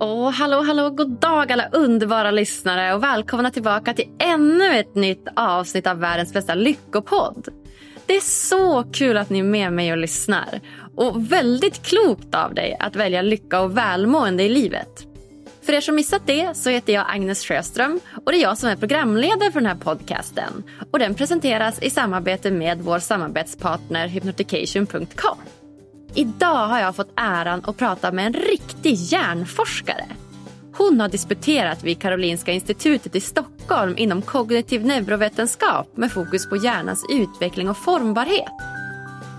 Och hallå, hallå, god dag alla underbara lyssnare och välkomna tillbaka till ännu ett nytt avsnitt av världens bästa lyckopodd. Det är så kul att ni är med mig och lyssnar. Och väldigt klokt av dig att välja lycka och välmående i livet. För er som missat det så heter jag Agnes Sjöström och det är jag som är programledare för den här podcasten. Och den presenteras i samarbete med vår samarbetspartner Hypnotication.com. Idag har jag fått äran att prata med en riktig hjärnforskare. Hon har disputerat vid Karolinska institutet i Stockholm inom kognitiv neurovetenskap med fokus på hjärnans utveckling och formbarhet.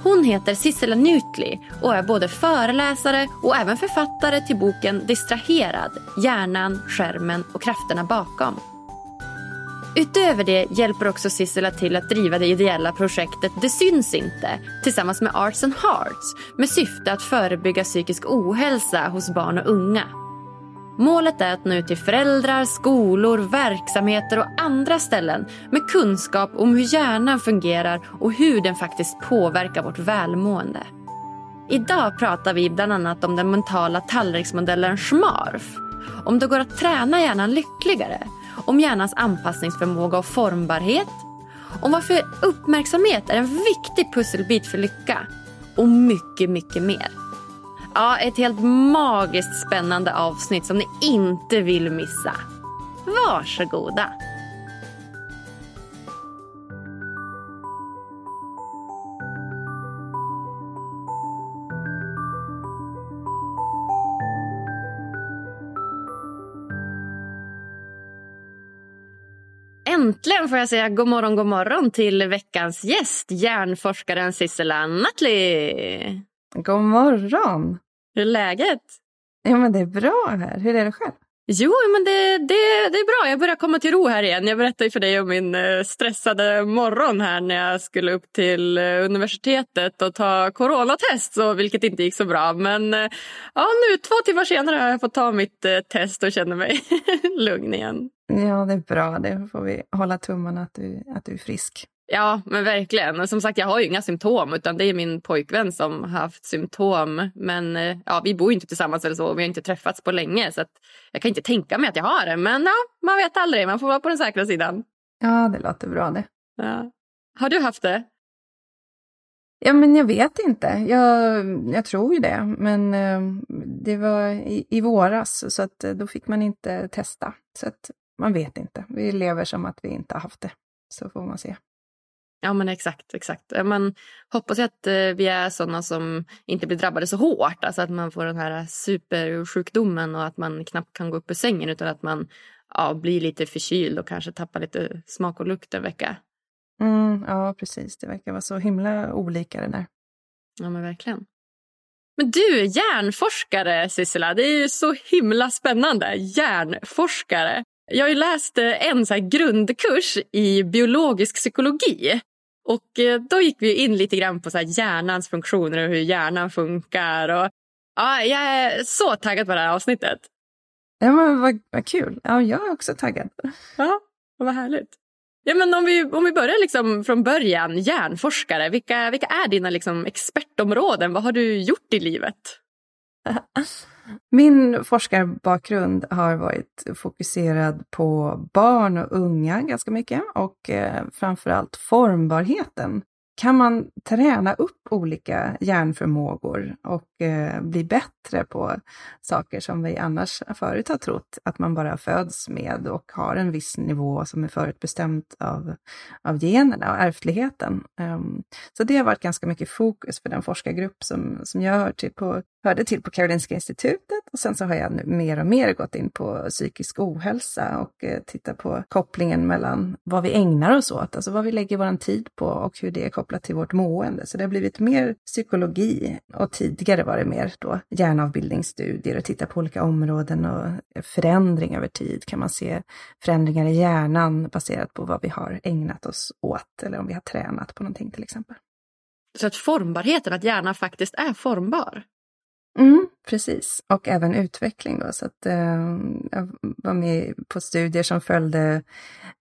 Hon heter Sissela Nutli och är både föreläsare och även författare till boken Distraherad, hjärnan, skärmen och krafterna bakom. Utöver det hjälper också Sissela till att driva det ideella projektet Det syns inte tillsammans med Arts and Hearts med syfte att förebygga psykisk ohälsa hos barn och unga. Målet är att nå ut till föräldrar, skolor, verksamheter och andra ställen med kunskap om hur hjärnan fungerar och hur den faktiskt påverkar vårt välmående. Idag pratar vi bland annat om den mentala tallriksmodellen SMARF. Om det går att träna hjärnan lyckligare om hjärnans anpassningsförmåga och formbarhet, om varför uppmärksamhet är en viktig pusselbit för lycka och mycket, mycket mer. Ja, ett helt magiskt spännande avsnitt som ni inte vill missa. Varsågoda! Äntligen får jag säga god morgon, god morgon till veckans gäst, hjärnforskaren Sissela Nattli. God morgon. Hur är läget? Ja, men det är bra här. Hur är det själv? Jo, men det, det, det är bra. Jag börjar komma till ro här igen. Jag berättade för dig om min eh, stressade morgon här när jag skulle upp till eh, universitetet och ta coronatest, så, vilket inte gick så bra. Men eh, ja, nu två timmar senare har jag fått ta mitt test och känner mig lugn igen. Ja, det är bra. Det får vi hålla tummarna att du, att du är frisk. Ja, men verkligen. Som sagt, jag har ju inga symptom utan det är min pojkvän som har haft symptom. Men eh, ja, vi bor ju inte tillsammans eller så. Vi har inte träffats på länge så jag kan inte tänka mig att jag har det. Men ja, man vet aldrig. Man får vara på den säkra sidan. Ja, det låter bra det. Ja. Har du haft det? Ja, men jag vet inte. Jag, jag tror ju det. Men eh, det var i, i våras så att eh, då fick man inte testa. Så att man vet inte. Vi lever som att vi inte har haft det. Så får man se. Ja men exakt, exakt. Man hoppas att eh, vi är sådana som inte blir drabbade så hårt. Alltså att man får den här supersjukdomen och att man knappt kan gå upp ur sängen utan att man ja, blir lite förkyld och kanske tappar lite smak och lukt en vecka. Mm, ja precis, det verkar vara så himla olika det där. Ja men verkligen. Men du, hjärnforskare Sissela, det är ju så himla spännande. Hjärnforskare. Jag har ju läst eh, en så grundkurs i biologisk psykologi. Och eh, då gick vi in lite grann på så hjärnans funktioner och hur hjärnan funkar. Och, ja, jag är så taggad på det här avsnittet. Ja, men vad, vad kul. Ja, jag är också taggad. Ja, vad härligt. Ja, men om, vi, om vi börjar liksom från början, hjärnforskare. Vilka, vilka är dina liksom expertområden? Vad har du gjort i livet? Min forskarbakgrund har varit fokuserad på barn och unga ganska mycket och eh, framförallt formbarheten kan man träna upp olika hjärnförmågor och eh, bli bättre på saker som vi annars förut har trott att man bara föds med och har en viss nivå som är förutbestämt av, av generna och ärftligheten. Um, så det har varit ganska mycket fokus för den forskargrupp som, som jag hör till på, hörde till på Karolinska institutet och sen så har jag nu mer och mer gått in på psykisk ohälsa och eh, tittat på kopplingen mellan vad vi ägnar oss åt, alltså vad vi lägger vår tid på och hur det är kopplat till vårt mående. Så det har blivit mer psykologi och tidigare var det mer då hjärnavbildningsstudier och titta på olika områden och förändring över tid. Kan man se förändringar i hjärnan baserat på vad vi har ägnat oss åt eller om vi har tränat på någonting till exempel. Så att formbarheten, att hjärnan faktiskt är formbar? Mm, precis, och även utveckling då. Så att, eh, jag var med på studier som följde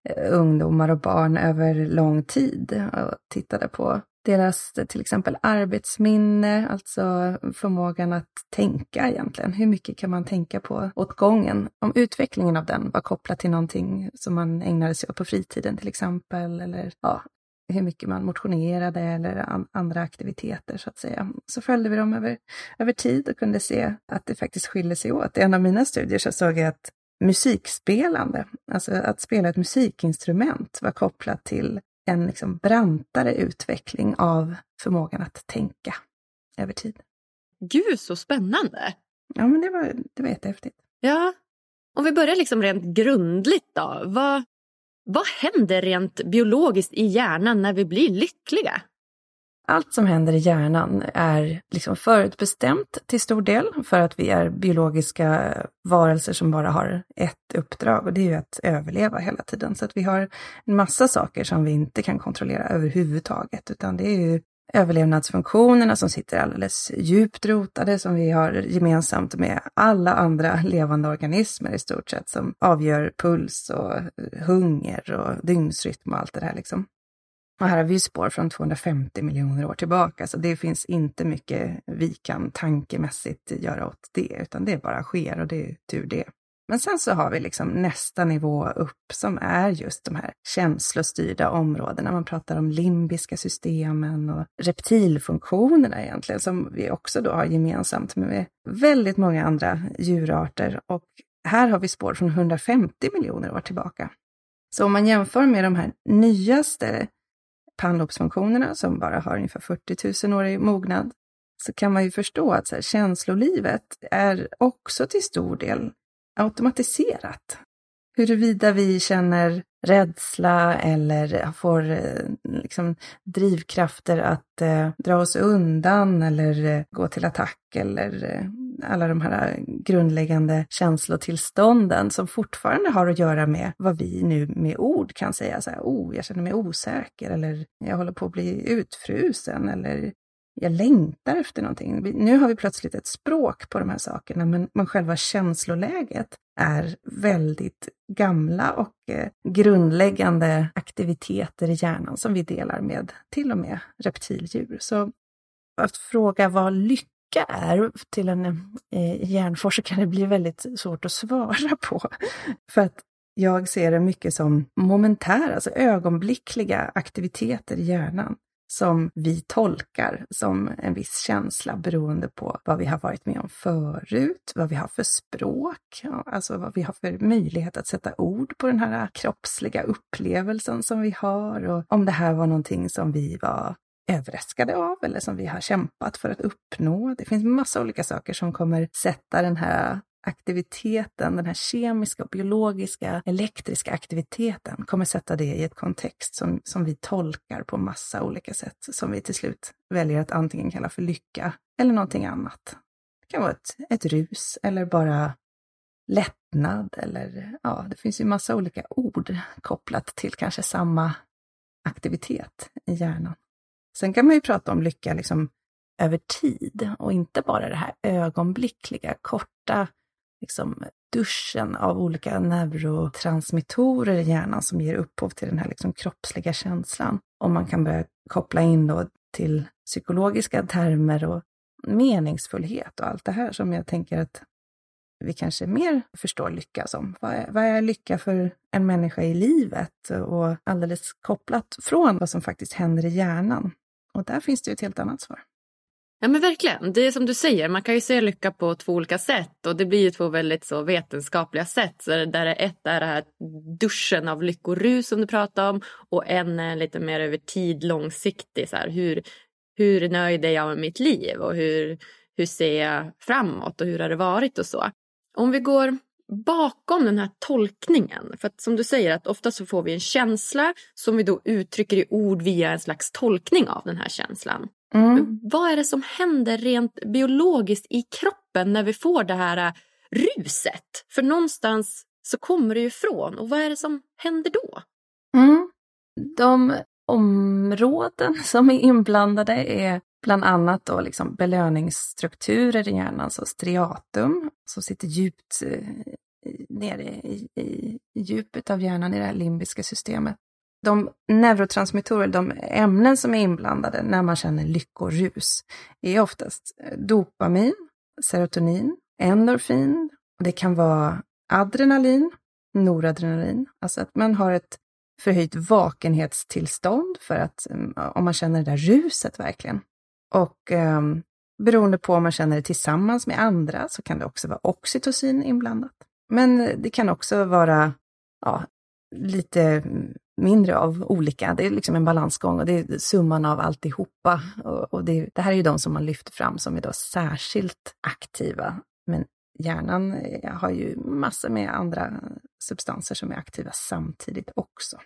eh, ungdomar och barn över lång tid och tittade på deras till exempel arbetsminne, alltså förmågan att tänka egentligen. Hur mycket kan man tänka på åt gången? Om utvecklingen av den var kopplad till någonting som man ägnade sig åt på fritiden till exempel, eller ja, hur mycket man motionerade eller an andra aktiviteter så att säga. Så följde vi dem över, över tid och kunde se att det faktiskt skiljer sig åt. I en av mina studier så såg jag att musikspelande, alltså att spela ett musikinstrument var kopplat till en liksom brantare utveckling av förmågan att tänka över tid. Gud, så spännande! Ja, men det var, det var jättehäftigt. Ja. Om vi börjar liksom rent grundligt då. Vad, vad händer rent biologiskt i hjärnan när vi blir lyckliga? Allt som händer i hjärnan är liksom förutbestämt till stor del för att vi är biologiska varelser som bara har ett uppdrag och det är ju att överleva hela tiden. Så att vi har en massa saker som vi inte kan kontrollera överhuvudtaget, utan det är ju överlevnadsfunktionerna som sitter alldeles djupt rotade, som vi har gemensamt med alla andra levande organismer i stort sett, som avgör puls och hunger och dygnsrytm och allt det där liksom. Och här har vi spår från 250 miljoner år tillbaka, så det finns inte mycket vi kan tankemässigt göra åt det, utan det bara sker och det är tur det. Men sen så har vi liksom nästa nivå upp som är just de här känslostyrda områdena. Man pratar om limbiska systemen och reptilfunktionerna egentligen, som vi också då har gemensamt med väldigt många andra djurarter. Och här har vi spår från 150 miljoner år tillbaka. Så om man jämför med de här nyaste pannlobsfunktionerna som bara har ungefär 40 000 år i mognad, så kan man ju förstå att så här, känslolivet är också till stor del automatiserat. Huruvida vi känner rädsla eller får eh, liksom, drivkrafter att eh, dra oss undan eller eh, gå till attack eller eh, alla de här grundläggande känslotillstånden som fortfarande har att göra med vad vi nu med ord kan säga så här, oh, jag känner mig osäker eller jag håller på att bli utfrusen eller jag längtar efter någonting. Nu har vi plötsligt ett språk på de här sakerna, men, men själva känsloläget är väldigt gamla och eh, grundläggande aktiviteter i hjärnan som vi delar med till och med reptildjur. Så att fråga vad lycka är till en eh, hjärnforskare blir väldigt svårt att svara på. För att jag ser det mycket som momentära, alltså ögonblickliga aktiviteter i hjärnan som vi tolkar som en viss känsla beroende på vad vi har varit med om förut, vad vi har för språk, alltså vad vi har för möjlighet att sätta ord på den här kroppsliga upplevelsen som vi har och om det här var någonting som vi var överraskade av eller som vi har kämpat för att uppnå. Det finns massa olika saker som kommer sätta den här aktiviteten, den här kemiska, biologiska, elektriska aktiviteten kommer sätta det i ett kontext som, som vi tolkar på massa olika sätt, som vi till slut väljer att antingen kalla för lycka eller någonting annat. Det kan vara ett, ett rus eller bara lättnad eller ja, det finns ju massa olika ord kopplat till kanske samma aktivitet i hjärnan. Sen kan man ju prata om lycka liksom över tid och inte bara det här ögonblickliga, korta liksom, duschen av olika neurotransmittorer i hjärnan som ger upphov till den här liksom, kroppsliga känslan. Och man kan börja koppla in då till psykologiska termer och meningsfullhet och allt det här som jag tänker att vi kanske mer förstår lycka som. Vad är, vad är lycka för en människa i livet? Och alldeles kopplat från vad som faktiskt händer i hjärnan. Och där finns det ju ett helt annat svar. Ja men verkligen. Det är som du säger, man kan ju se lycka på två olika sätt och det blir ju två väldigt så vetenskapliga sätt. Så där ett är det här duschen av lyckorus som du pratar om och en är lite mer över tid långsiktig. Så här, hur, hur nöjd är jag med mitt liv och hur, hur ser jag framåt och hur har det varit och så. Om vi går bakom den här tolkningen, för att som du säger att ofta så får vi en känsla som vi då uttrycker i ord via en slags tolkning av den här känslan. Mm. Vad är det som händer rent biologiskt i kroppen när vi får det här äh, ruset? För någonstans så kommer det ju ifrån och vad är det som händer då? Mm. De områden som är inblandade är bland annat då liksom belöningsstrukturer i hjärnan, så striatum, som sitter djupt eh, nere i, i, i djupet av hjärnan i det här limbiska systemet de neurotransmittorer, de ämnen som är inblandade när man känner lyckorus, är oftast dopamin, serotonin, endorfin, det kan vara adrenalin, noradrenalin, alltså att man har ett förhöjt vakenhetstillstånd för att, mm, om man känner det där ruset verkligen. Och eh, beroende på om man känner det tillsammans med andra så kan det också vara oxytocin inblandat. Men det kan också vara ja, lite mm, mindre av olika. Det är liksom en balansgång och det är summan av alltihopa. Och, och det, det här är ju de som man lyfter fram som är då särskilt aktiva. Men hjärnan eh, har ju massor med andra substanser som är aktiva samtidigt också.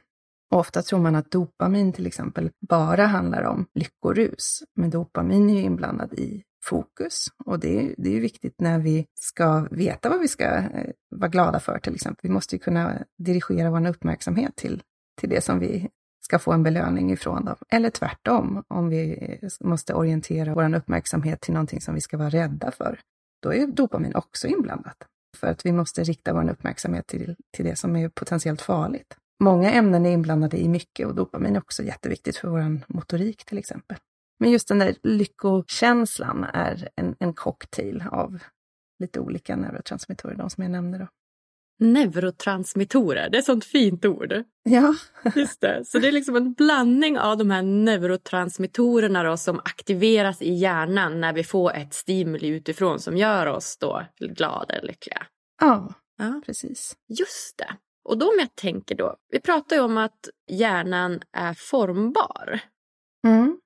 Och ofta tror man att dopamin till exempel bara handlar om lyckorus, men dopamin är ju inblandad i fokus. Och det är, det är viktigt när vi ska veta vad vi ska eh, vara glada för till exempel. Vi måste ju kunna dirigera vår uppmärksamhet till till det som vi ska få en belöning ifrån dem. Eller tvärtom, om vi måste orientera vår uppmärksamhet till någonting som vi ska vara rädda för. Då är dopamin också inblandat. För att vi måste rikta vår uppmärksamhet till, till det som är potentiellt farligt. Många ämnen är inblandade i mycket och dopamin är också jätteviktigt för vår motorik till exempel. Men just den där lyckokänslan är en, en cocktail av lite olika neurotransmittorer, de som jag nämnde då. Neurotransmittorer, det är ett sånt fint ord. Ja. Just det. Så det är liksom en blandning av de här neurotransmittorerna då, som aktiveras i hjärnan när vi får ett stimuli utifrån som gör oss då glada eller lyckliga. Ja, ja, precis. Just det. Och då om jag tänker då, vi pratar ju om att hjärnan är formbar. Mm.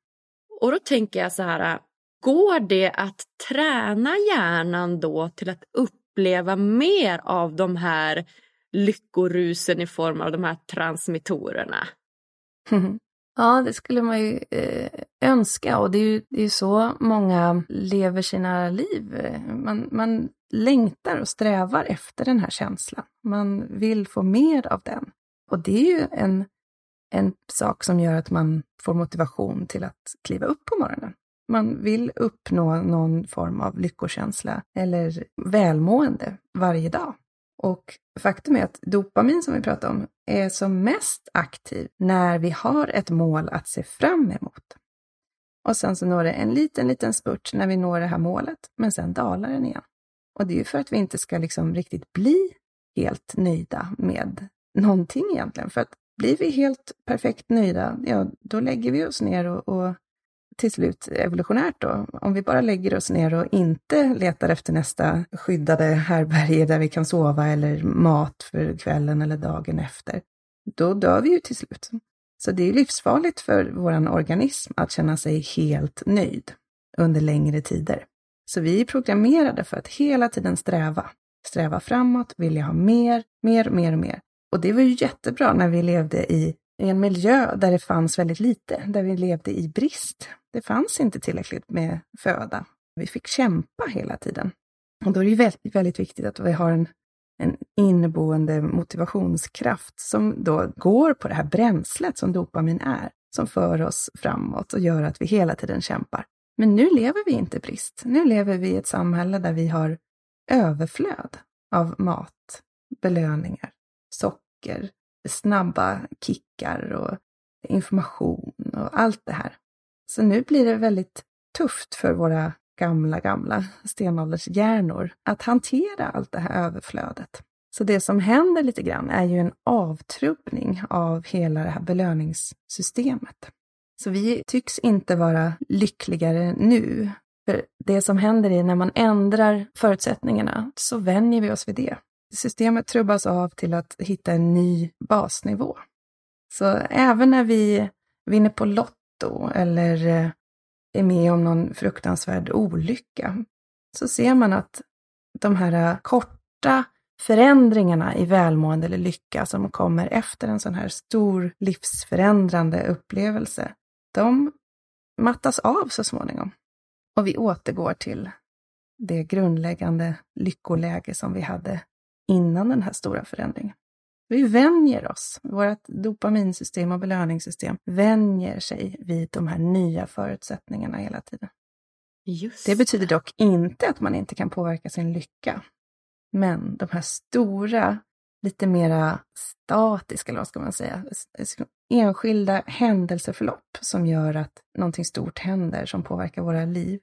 Och då tänker jag så här, går det att träna hjärnan då till att upp uppleva mer av de här lyckorusen i form av de här transmittorerna. Ja, det skulle man ju eh, önska och det är ju det är så många lever sina liv. Man, man längtar och strävar efter den här känslan. Man vill få mer av den. Och det är ju en, en sak som gör att man får motivation till att kliva upp på morgonen. Man vill uppnå någon form av lyckokänsla eller välmående varje dag. Och faktum är att dopamin som vi pratar om är som mest aktiv när vi har ett mål att se fram emot. Och sen så når det en liten, liten spurt när vi når det här målet, men sen dalar den igen. Och det är ju för att vi inte ska liksom riktigt bli helt nöjda med någonting egentligen. För att blir vi helt perfekt nöjda, ja, då lägger vi oss ner och, och till slut evolutionärt då, om vi bara lägger oss ner och inte letar efter nästa skyddade härberge där vi kan sova eller mat för kvällen eller dagen efter, då dör vi ju till slut. Så det är livsfarligt för vår organism att känna sig helt nöjd under längre tider. Så vi är programmerade för att hela tiden sträva. Sträva framåt, vilja ha mer, mer, mer och mer. Och det var ju jättebra när vi levde i i en miljö där det fanns väldigt lite, där vi levde i brist. Det fanns inte tillräckligt med föda. Vi fick kämpa hela tiden. Och då är det väldigt, väldigt viktigt att vi har en en inneboende motivationskraft som då går på det här bränslet som dopamin är, som för oss framåt och gör att vi hela tiden kämpar. Men nu lever vi inte i brist. Nu lever vi i ett samhälle där vi har överflöd av mat, belöningar, socker, snabba kickar och information och allt det här. Så nu blir det väldigt tufft för våra gamla, gamla stenåldershjärnor att hantera allt det här överflödet. Så det som händer lite grann är ju en avtrubbning av hela det här belöningssystemet. Så vi tycks inte vara lyckligare nu. För det som händer är när man ändrar förutsättningarna så vänjer vi oss vid det. Systemet trubbas av till att hitta en ny basnivå. Så även när vi vinner på lott då eller eh, är med om någon fruktansvärd olycka så ser man att de här eh, korta förändringarna i välmående eller lycka som kommer efter en sån här stor livsförändrande upplevelse, de mattas av så småningom. Och vi återgår till det grundläggande lyckoläge som vi hade innan den här stora förändringen. Vi vänjer oss. Vårt dopaminsystem och belöningssystem vänjer sig vid de här nya förutsättningarna hela tiden. Just det betyder dock inte att man inte kan påverka sin lycka. Men de här stora, lite mera statiska, eller vad ska man säga, enskilda händelseförlopp som gör att någonting stort händer som påverkar våra liv,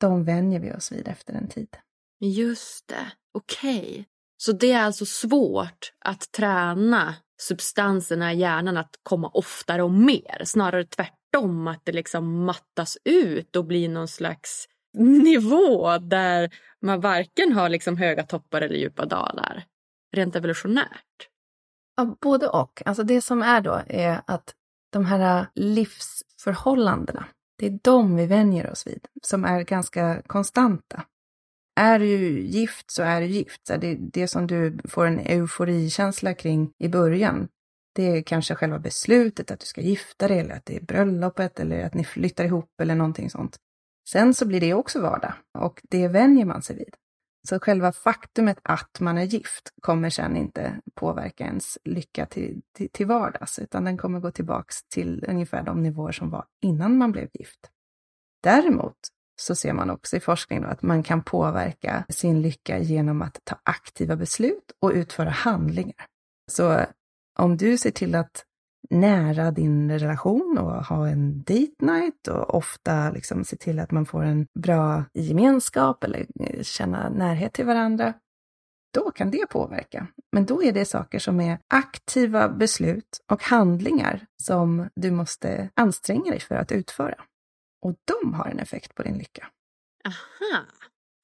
de vänjer vi oss vid efter en tid. Just det, okej. Okay. Så det är alltså svårt att träna substanserna i hjärnan att komma oftare och mer. Snarare tvärtom, att det liksom mattas ut och blir någon slags nivå där man varken har liksom höga toppar eller djupa dalar. Rent evolutionärt. Ja, både och. Alltså det som är då är att de här livsförhållandena, det är de vi vänjer oss vid, som är ganska konstanta är du gift så är du gift. Så det, det som du får en euforikänsla kring i början, det är kanske själva beslutet att du ska gifta dig eller att det är bröllopet eller att ni flyttar ihop eller någonting sånt. Sen så blir det också vardag och det vänjer man sig vid. Så själva faktumet att man är gift kommer sen inte påverka ens lycka till, till, till vardags, utan den kommer gå tillbaks till ungefär de nivåer som var innan man blev gift. Däremot så ser man också i forskning att man kan påverka sin lycka genom att ta aktiva beslut och utföra handlingar. Så om du ser till att nära din relation och ha en date night och ofta liksom se till att man får en bra gemenskap eller eh, känna närhet till varandra, då kan det påverka. Men då är det saker som är aktiva beslut och handlingar som du måste anstränga dig för att utföra. Och de har en effekt på din lycka. Aha.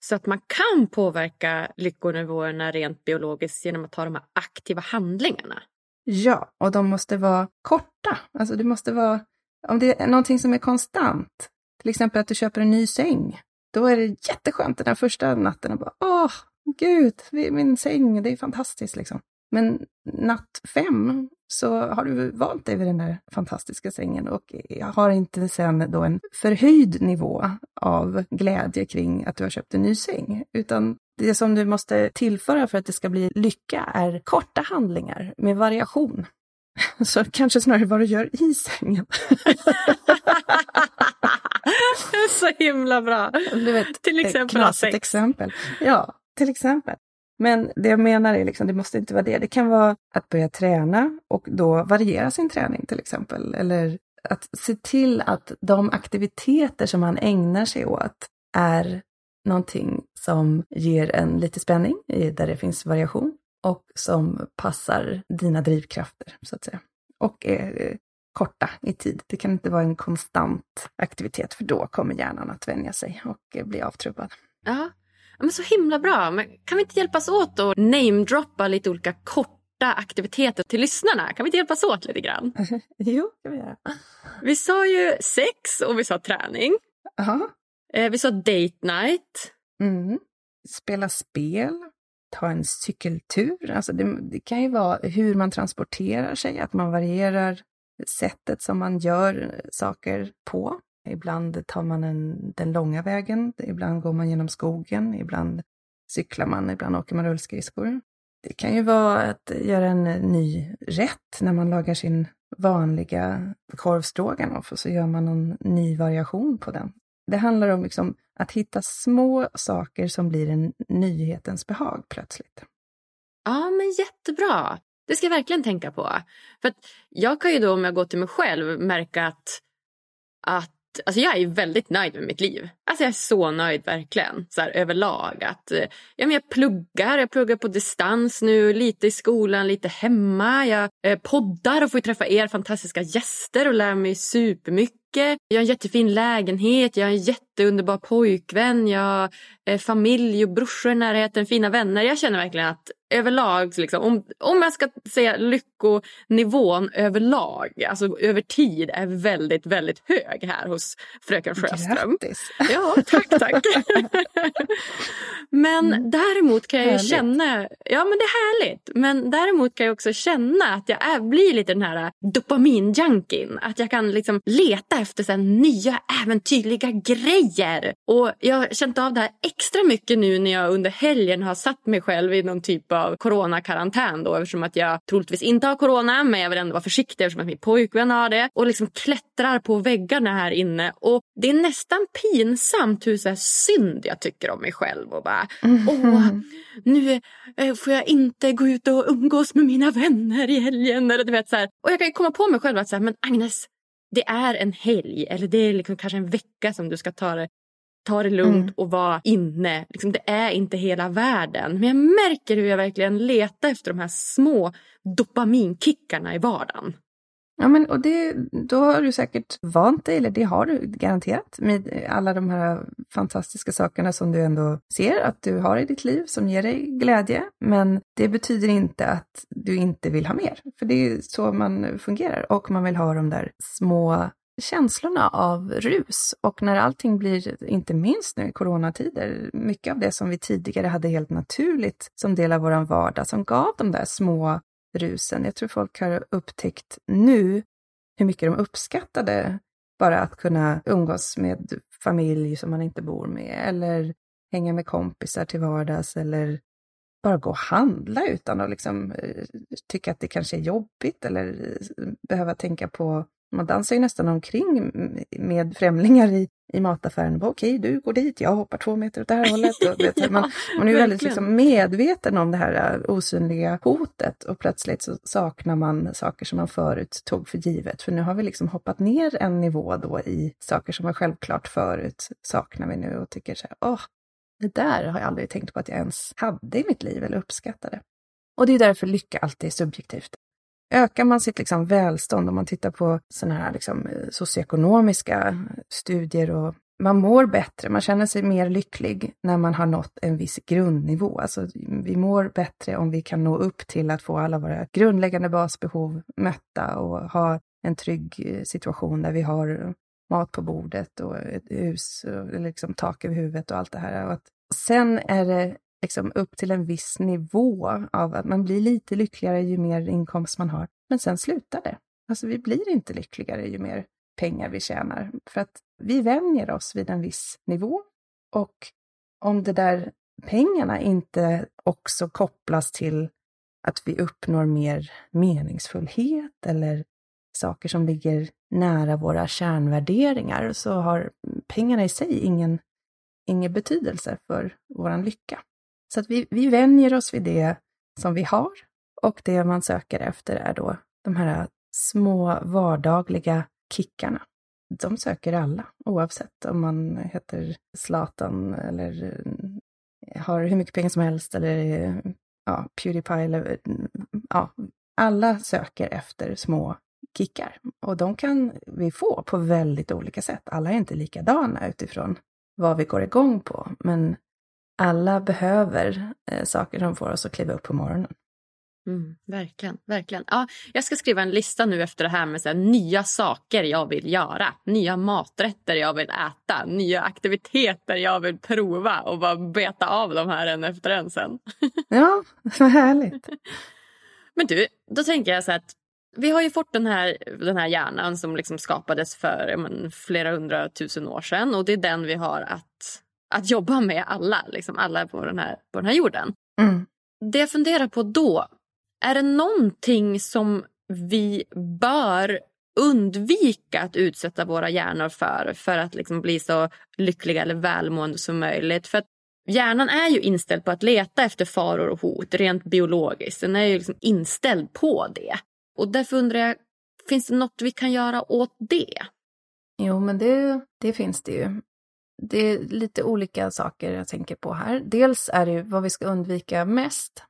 Så att man kan påverka lyckonivåerna rent biologiskt genom att ta de här aktiva handlingarna? Ja, och de måste vara korta. Alltså det måste vara, om det är någonting som är konstant, till exempel att du köper en ny säng, då är det jätteskönt den där första natten och bara åh, gud, min säng, det är fantastiskt liksom. Men natt fem så har du vant dig vid den där fantastiska sängen och har inte sen då en förhöjd nivå av glädje kring att du har köpt en ny säng, utan det som du måste tillföra för att det ska bli lycka är korta handlingar med variation. Så kanske snarare vad du gör i sängen. så himla bra! Du vet, Till exempel ha sex. exempel. Ja, till exempel. Men det jag menar är liksom, det måste inte vara det. Det kan vara att börja träna och då variera sin träning till exempel. Eller att se till att de aktiviteter som man ägnar sig åt är någonting som ger en lite spänning, där det finns variation och som passar dina drivkrafter, så att säga. Och är eh, korta i tid. Det kan inte vara en konstant aktivitet, för då kommer hjärnan att vänja sig och eh, bli avtrubbad. Ja, men så himla bra. Men kan vi inte hjälpas åt att namedroppa lite olika korta aktiviteter till lyssnarna? Kan vi inte hjälpas åt lite grann? jo, det kan vi göra. Vi sa ju sex och vi sa träning. Aha. Eh, vi sa date night. Mm. Spela spel. Ta en cykeltur. Alltså det, det kan ju vara hur man transporterar sig, att man varierar sättet som man gör saker på. Ibland tar man en, den långa vägen, ibland går man genom skogen, ibland cyklar man, ibland åker man rullskridskor. Det kan ju vara att göra en ny rätt när man lagar sin vanliga korvstroganoff och så gör man någon ny variation på den. Det handlar om liksom att hitta små saker som blir en nyhetens behag plötsligt. Ja, men jättebra. Det ska jag verkligen tänka på. För att jag kan ju då om jag går till mig själv märka att, att Alltså jag är väldigt nöjd med mitt liv. Alltså jag är så nöjd verkligen. Så här, överlag. Att, eh, ja, men jag pluggar. Jag pluggar på distans nu. Lite i skolan, lite hemma. Jag eh, poddar och får träffa er fantastiska gäster och lär mig supermycket. Jag har en jättefin lägenhet, jag har en jätteunderbar pojkvän, jag har eh, familj och brorsor i närheten, fina vänner. Jag känner verkligen att överlag, liksom, om, om jag ska säga lyckonivån överlag, alltså över tid, är väldigt, väldigt hög här hos fröken Sjöström. Grattis! Ja, tack, tack. men mm. däremot kan jag ju känna, ja men det är härligt, men däremot kan jag också känna att jag är, blir lite den här dopaminjunkien. Att jag kan liksom leta efter så nya äventyrliga grejer. Och jag har känt av det här extra mycket nu när jag under helgen har satt mig själv i någon typ av coronakarantän då eftersom att jag troligtvis inte har corona men jag vill ändå vara försiktig eftersom att min pojkvän har det och liksom klättrar på väggarna här inne och det är nästan pinsamt hur så här synd jag tycker om mig själv och bara mm. åh, nu eh, får jag inte gå ut och umgås med mina vänner i helgen eller du vet så här. Och jag kan komma på mig själv att så här, men Agnes det är en helg eller det är liksom kanske en vecka som du ska ta det, ta det lugnt mm. och vara inne. Liksom, det är inte hela världen. Men jag märker hur jag verkligen letar efter de här små dopaminkickarna i vardagen. Ja, men och det, då har du säkert vant dig, eller det har du garanterat, med alla de här fantastiska sakerna som du ändå ser att du har i ditt liv som ger dig glädje. Men det betyder inte att du inte vill ha mer, för det är så man fungerar och man vill ha de där små känslorna av rus. Och när allting blir, inte minst nu i coronatider, mycket av det som vi tidigare hade helt naturligt som del av vår vardag, som gav de där små rusen. Jag tror folk har upptäckt nu hur mycket de uppskattade bara att kunna umgås med familj som man inte bor med eller hänga med kompisar till vardags eller bara gå och handla utan att liksom, eh, tycka att det kanske är jobbigt eller eh, behöva tänka på man dansar ju nästan omkring med främlingar i, i mataffären. Okej, du går dit, jag hoppar två meter åt det här hållet. Och, man, man är väldigt liksom medveten om det här äh, osynliga hotet och plötsligt så saknar man saker som man förut tog för givet. För nu har vi liksom hoppat ner en nivå då i saker som var självklart förut, saknar vi nu och tycker så här, åh, det där har jag aldrig tänkt på att jag ens hade i mitt liv eller uppskattade. Och det är därför lycka alltid är subjektivt. Ökar man sitt liksom välstånd, om man tittar på sådana här liksom socioekonomiska studier och man mår bättre, man känner sig mer lycklig när man har nått en viss grundnivå. Alltså, vi mår bättre om vi kan nå upp till att få alla våra grundläggande basbehov mötta och ha en trygg eh, situation där vi har mat på bordet och ett hus, och liksom tak över huvudet och allt det här. Och att sen är det liksom upp till en viss nivå av att man blir lite lyckligare ju mer inkomst man har. Men sen slutar det. Alltså vi blir inte lyckligare ju mer pengar vi tjänar. För att vi vänjer oss vid en viss nivå. Och om det där pengarna inte också kopplas till att vi uppnår mer meningsfullhet eller saker som ligger nära våra kärnvärderingar så har pengarna i sig ingen, ingen betydelse för vår lycka. Så att vi, vi vänjer oss vid det som vi har och det man söker efter är då de här små vardagliga kickarna. De söker alla, oavsett om man heter Zlatan eller eh, har hur mycket pengar som helst eller eh, ja, Pewdiepie eller mm, ja, alla söker efter små kickar. Och de kan vi få på väldigt olika sätt. Alla är inte likadana utifrån vad vi går igång på, men alla behöver eh, saker som får oss att kliva upp på morgonen. Mm, verkligen, verkligen. Ja, jag ska skriva en lista nu efter det här med så här, nya saker jag vill göra. Nya maträtter jag vill äta. Nya aktiviteter jag vill prova och bara beta av de här en efter en sen. ja, vad härligt. Men du, då tänker jag så här att vi har ju fått den här, den här hjärnan som liksom skapades för men, flera hundratusen år sedan och det är den vi har att att jobba med alla, liksom alla på den här, på den här jorden. Mm. det jag funderar på då, är det någonting som vi bör undvika att utsätta våra hjärnor för för att liksom bli så lyckliga eller välmående som möjligt. För hjärnan är ju inställd på att leta efter faror och hot rent biologiskt. Den är ju liksom inställd på det. Och därför undrar jag, finns det något vi kan göra åt det? Jo, men det, det finns det ju. Det är lite olika saker jag tänker på här. Dels är det vad vi ska undvika mest.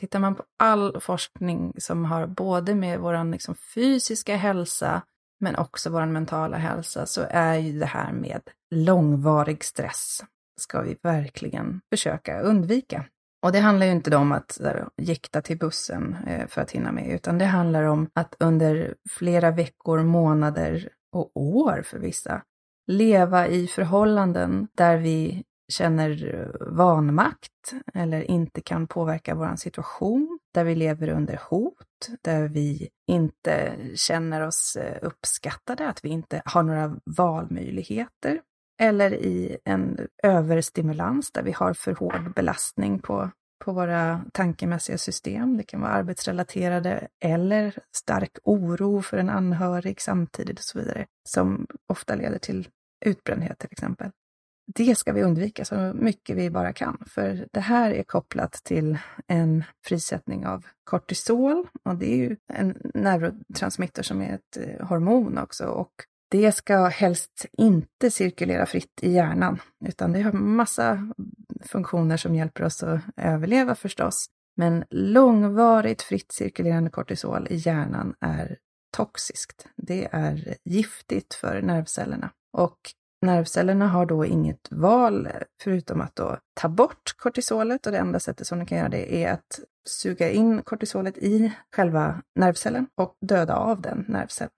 Tittar man på all forskning som har både med vår liksom fysiska hälsa men också vår mentala hälsa så är ju det här med långvarig stress ska vi verkligen försöka undvika. Och det handlar ju inte om att jäkta till bussen eh, för att hinna med, utan det handlar om att under flera veckor, månader och år för vissa leva i förhållanden där vi känner vanmakt eller inte kan påverka vår situation, där vi lever under hot, där vi inte känner oss eh, uppskattade, att vi inte har några valmöjligheter, eller i en överstimulans där vi har för hård belastning på, på våra tankemässiga system. Det kan vara arbetsrelaterade eller stark oro för en anhörig samtidigt och så vidare, som ofta leder till utbrändhet till exempel. Det ska vi undvika så mycket vi bara kan, för det här är kopplat till en frisättning av kortisol och det är ju en neurotransmitter som är ett eh, hormon också och det ska helst inte cirkulera fritt i hjärnan, utan det har massa funktioner som hjälper oss att överleva förstås. Men långvarigt fritt cirkulerande kortisol i hjärnan är toxiskt. Det är giftigt för nervcellerna. Och nervcellerna har då inget val förutom att då ta bort kortisolet och det enda sättet som de kan göra det är att suga in kortisolet i själva nervcellen och döda av den nervcellen.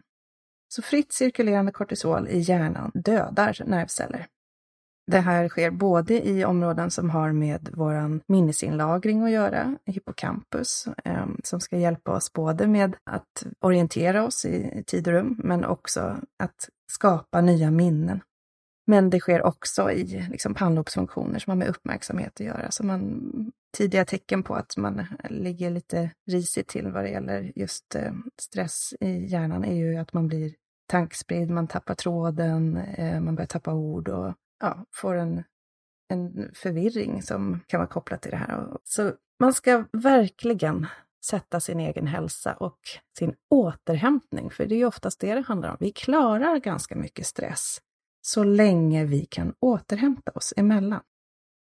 Så fritt cirkulerande kortisol i hjärnan dödar nervceller. Det här sker både i områden som har med vår minnesinlagring att göra, hippocampus, eh, som ska hjälpa oss både med att orientera oss i tid och rum, men också att skapa nya minnen. Men det sker också i liksom, pannlobsfunktioner som har med uppmärksamhet att göra. Så man, tidiga tecken på att man ligger lite risigt till vad det gäller just eh, stress i hjärnan är ju att man blir tankspridd, man tappar tråden, eh, man börjar tappa ord och ja, får en, en förvirring som kan vara kopplat till det här. Så man ska verkligen sätta sin egen hälsa och sin återhämtning, för det är ju oftast det det handlar om. Vi klarar ganska mycket stress så länge vi kan återhämta oss emellan.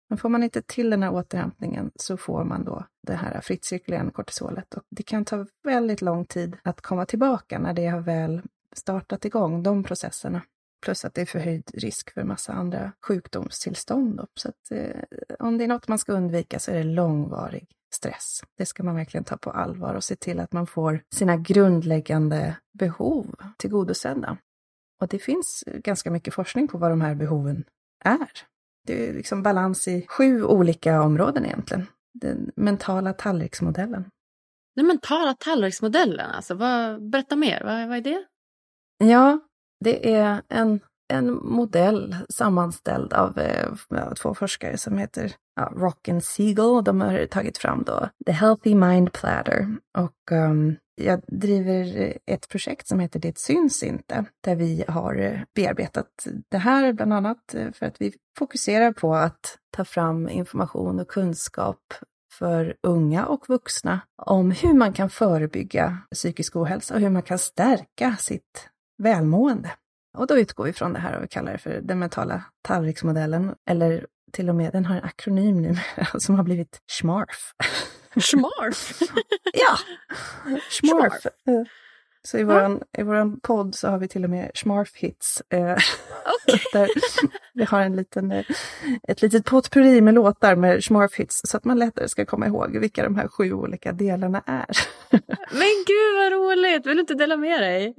Men får man inte till den här återhämtningen så får man då det här fritt cirkulerande kortisolet och det kan ta väldigt lång tid att komma tillbaka när det har väl startat igång de processerna. Plus att det är förhöjd risk för massa andra sjukdomstillstånd. Då. Så att, eh, om det är något man ska undvika så är det långvarig stress. Det ska man verkligen ta på allvar och se till att man får sina grundläggande behov tillgodosedda. Och det finns ganska mycket forskning på vad de här behoven är. Det är liksom balans i sju olika områden egentligen. Den mentala tallriksmodellen. Den mentala tallriksmodellen, alltså, vad, berätta mer, vad, vad är det? Ja, det är en, en modell sammanställd av eh, två forskare som heter ja, Rock and Siegel. De har tagit fram då The Healthy Mind Platter. Och um, jag driver ett projekt som heter Det syns inte, där vi har eh, bearbetat det här bland annat eh, för att vi fokuserar på att ta fram information och kunskap för unga och vuxna om hur man kan förebygga psykisk ohälsa och hur man kan stärka sitt välmående. Och då utgår vi från det här och vi kallar det för den mentala tallriksmodellen, eller till och med, den har en akronym nu som har blivit SMARF. SMARF? ja, SMARF. Så i våran, i våran podd så har vi till och med SMARF hits. Eh, där vi har en liten, eh, ett litet potpurri med låtar med SMARF hits så att man lättare ska komma ihåg vilka de här sju olika delarna är. Men gud vad roligt! Vill du inte dela med dig?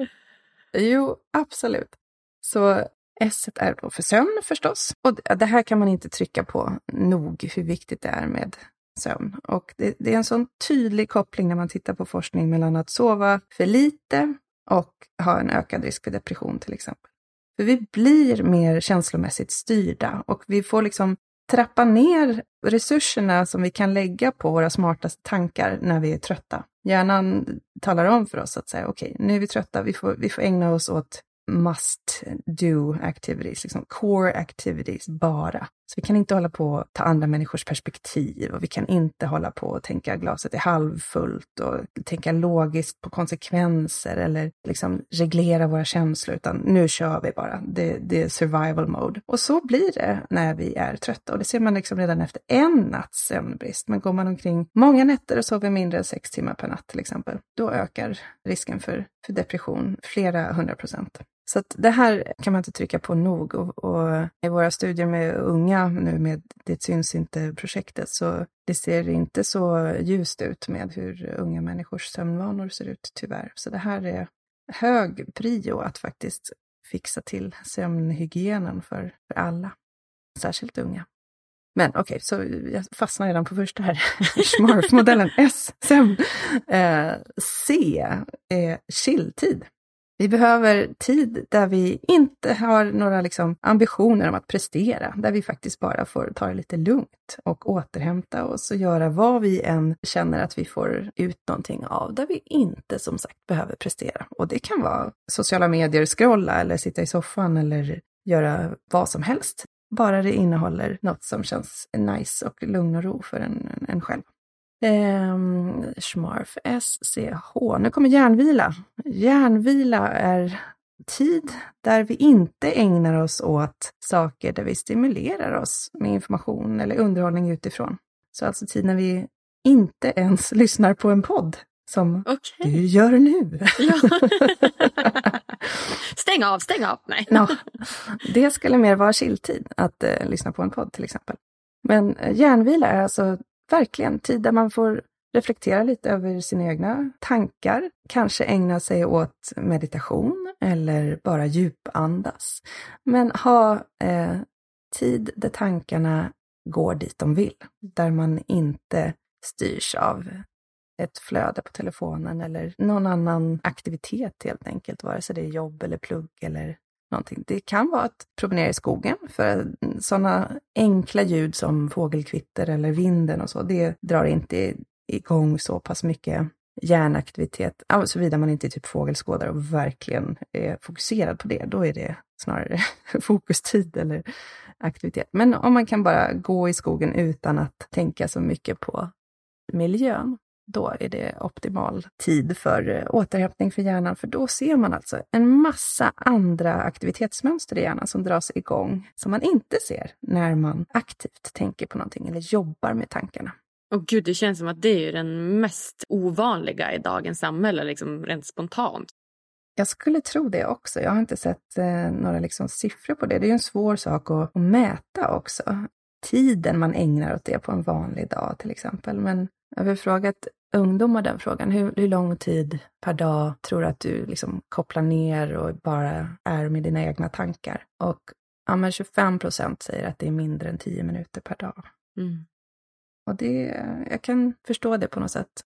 Jo, absolut. Så S är då för sömn förstås. Och det här kan man inte trycka på nog hur viktigt det är med sömn. Och det, det, är en sån tydlig koppling när man tittar på forskning mellan att sova för lite och ha en ökad risk för depression till exempel. För vi blir mer känslomässigt styrda och vi får liksom trappa ner resurserna som vi kan lägga på våra smartaste tankar när vi är trötta. Hjärnan talar om för oss att säga okej, okay, nu är vi trötta, vi får, vi får ägna oss åt must do activities, liksom core activities bara. Så vi kan inte hålla på att ta andra människors perspektiv och vi kan inte hålla på att tänka glaset är halvfullt och tänka logiskt på konsekvenser eller liksom reglera våra känslor, utan nu kör vi bara. Det, det är survival mode. Och så blir det när vi är trötta och det ser man liksom redan efter en natts sömnbrist. Men går man omkring många nätter och sover mindre än sex timmar per natt till exempel, då ökar risken för, för depression flera hundra procent. Så att det här kan man inte trycka på nog. Och, och, i våra studier med unga nu med Det syns inte-projektet så det ser inte så ljust ut med hur unga människors sömnvanor ser ut, tyvärr. Så det här är hög prio att faktiskt fixa till sömnhygienen för, för alla, särskilt unga. Men okej, okay, så jag fastnar redan på första här. Schmarf-modellen S, sömn. Eh, C är chilltid. Vi behöver tid där vi inte har några liksom, ambitioner om att prestera, där vi faktiskt bara får ta det lite lugnt och återhämta oss och göra vad vi än känner att vi får ut någonting av, där vi inte som sagt behöver prestera. Och det kan vara sociala medier, scrolla eller sitta i soffan eller göra vad som helst, bara det innehåller något som känns nice och lugn och ro för en, en själv. Um, Schmarf, SCH. Nu kommer järnvila. Järnvila är tid där vi inte ägnar oss åt saker där vi stimulerar oss med information eller underhållning utifrån. Så alltså tid när vi inte ens lyssnar på en podd som okay. du gör nu. Ja. stäng av, stäng av! Nej. no, det skulle mer vara chilltid, att uh, lyssna på en podd till exempel. Men uh, järnvila är alltså verkligen tid där man får reflektera lite över sina egna tankar, kanske ägna sig åt meditation eller bara djupandas. Men ha eh, tid där tankarna går dit de vill, där man inte styrs av ett flöde på telefonen eller någon annan aktivitet helt enkelt, vare sig det är jobb eller plugg eller någonting. Det kan vara att promenera i skogen, för sådana enkla ljud som fågelkvitter eller vinden och så, det drar inte igång så pass mycket hjärnaktivitet, såvida man inte är typ fågelskådare och verkligen är fokuserad på det, då är det snarare fokustid eller aktivitet. Men om man kan bara gå i skogen utan att tänka så mycket på miljön, då är det optimal tid för eh, återhämtning för hjärnan, för då ser man alltså en massa andra aktivitetsmönster i hjärnan som dras igång, som man inte ser när man aktivt tänker på någonting eller jobbar med tankarna. Och gud, det känns som att det är den mest ovanliga i dagens samhälle, liksom rent spontant. Jag skulle tro det också. Jag har inte sett eh, några liksom siffror på det. Det är ju en svår sak att, att mäta också. Tiden man ägnar åt det på en vanlig dag till exempel. Men jag har frågat ungdomar den frågan. Hur, hur lång tid per dag tror du att du liksom kopplar ner och bara är med dina egna tankar? Och ja, men 25 procent säger att det är mindre än 10 minuter per dag. Mm. Och det, jag kan förstå det på något sätt.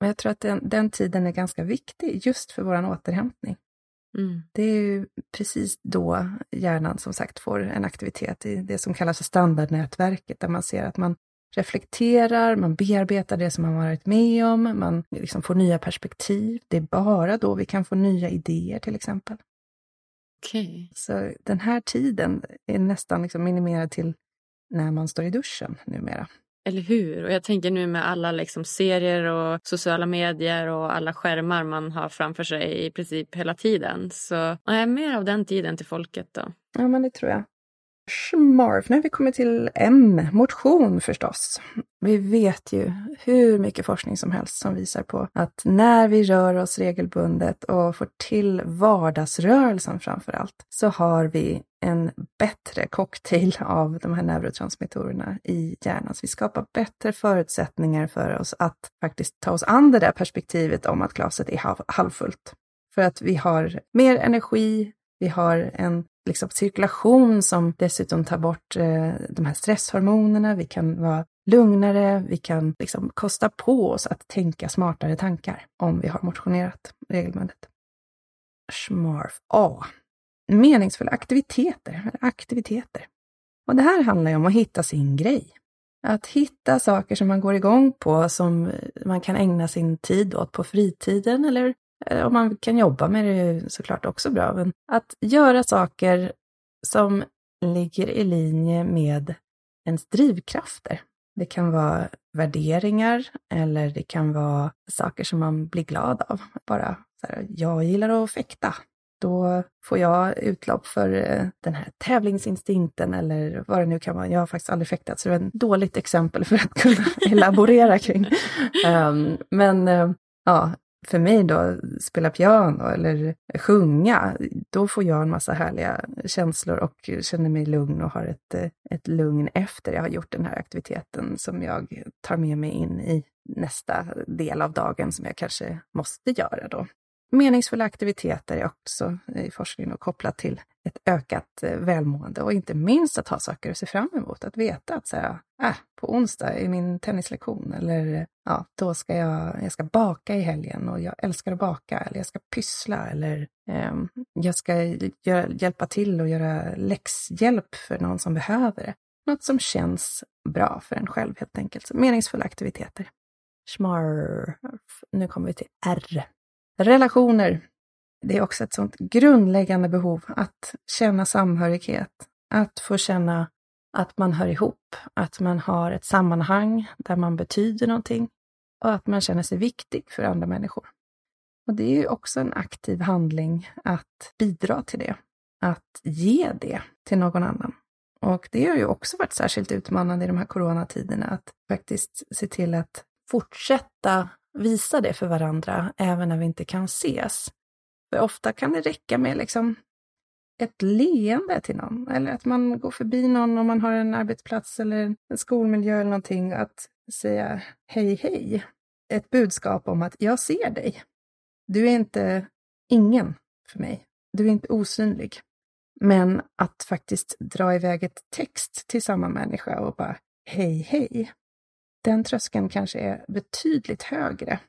Men jag tror att den, den tiden är ganska viktig just för vår återhämtning. Mm. Det är ju precis då hjärnan som sagt får en aktivitet i det som kallas för standardnätverket, där man ser att man reflekterar, man bearbetar det som man varit med om, man liksom får nya perspektiv. Det är bara då vi kan få nya idéer till exempel. Okay. Så den här tiden är nästan liksom minimerad till när man står i duschen numera. Eller hur? Och jag tänker nu med alla liksom serier och sociala medier och alla skärmar man har framför sig i princip hela tiden. Så ja, mer av den tiden till folket då. Ja, men det tror jag. Schmarf. Nu har vi kommit till M, motion förstås. Vi vet ju hur mycket forskning som helst som visar på att när vi rör oss regelbundet och får till vardagsrörelsen framför allt, så har vi en bättre cocktail av de här neurotransmittorerna i hjärnan. Så vi skapar bättre förutsättningar för oss att faktiskt ta oss an det där perspektivet om att glaset är halvfullt. För att vi har mer energi, vi har en liksom, cirkulation som dessutom tar bort eh, de här stresshormonerna. Vi kan vara lugnare, vi kan liksom kosta på oss att tänka smartare tankar om vi har motionerat regelbundet. Schmarf A. Meningsfulla aktiviteter. Aktiviteter. Och det här handlar ju om att hitta sin grej. Att hitta saker som man går igång på, som man kan ägna sin tid åt på fritiden eller om man kan jobba med det är såklart också bra. Men att göra saker som ligger i linje med ens drivkrafter. Det kan vara värderingar eller det kan vara saker som man blir glad av. Bara så här, jag gillar att fäkta. Då får jag utlopp för eh, den här tävlingsinstinkten eller vad det nu kan vara. Jag har faktiskt aldrig fäktat, så det är ett dåligt exempel för att kunna elaborera kring. Um, men uh, ja, för mig då, spela piano eller sjunga, då får jag en massa härliga känslor och känner mig lugn och har ett, ett lugn efter jag har gjort den här aktiviteten som jag tar med mig in i nästa del av dagen som jag kanske måste göra då. Meningsfulla aktiviteter är också eh, i forskningen kopplat till ett ökat eh, välmående och inte minst att ha saker att se fram emot. Att veta att så här, äh, på onsdag är min tennislektion eller ja, då ska jag, jag ska baka i helgen och jag älskar att baka eller jag ska pyssla eller eh, jag ska hjälpa till och göra läxhjälp för någon som behöver det. Något som känns bra för en själv helt enkelt. Så meningsfulla aktiviteter. Schmarf. Nu kommer vi till R. Relationer. Det är också ett sånt grundläggande behov att känna samhörighet, att få känna att man hör ihop, att man har ett sammanhang där man betyder någonting och att man känner sig viktig för andra människor. Och det är ju också en aktiv handling att bidra till det, att ge det till någon annan. Och det har ju också varit särskilt utmanande i de här coronatiderna, att faktiskt se till att fortsätta visa det för varandra även när vi inte kan ses. För ofta kan det räcka med liksom ett leende till någon eller att man går förbi någon om man har en arbetsplats eller en skolmiljö eller någonting. Att säga hej hej. Ett budskap om att jag ser dig. Du är inte ingen för mig. Du är inte osynlig. Men att faktiskt dra iväg ett text till samma människa och bara hej hej. Den tröskeln kanske är betydligt högre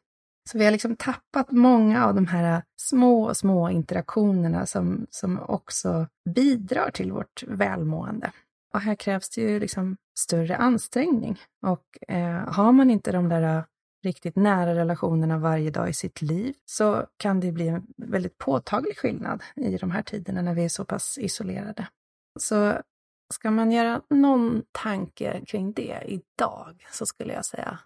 så vi har liksom tappat många av de här små, små interaktionerna som, som också bidrar till vårt välmående. Och här krävs det ju liksom större ansträngning. Och eh, har man inte de där riktigt nära relationerna varje dag i sitt liv så kan det bli en väldigt påtaglig skillnad i de här tiderna när vi är så pass isolerade. Så ska man göra någon tanke kring det idag så skulle jag säga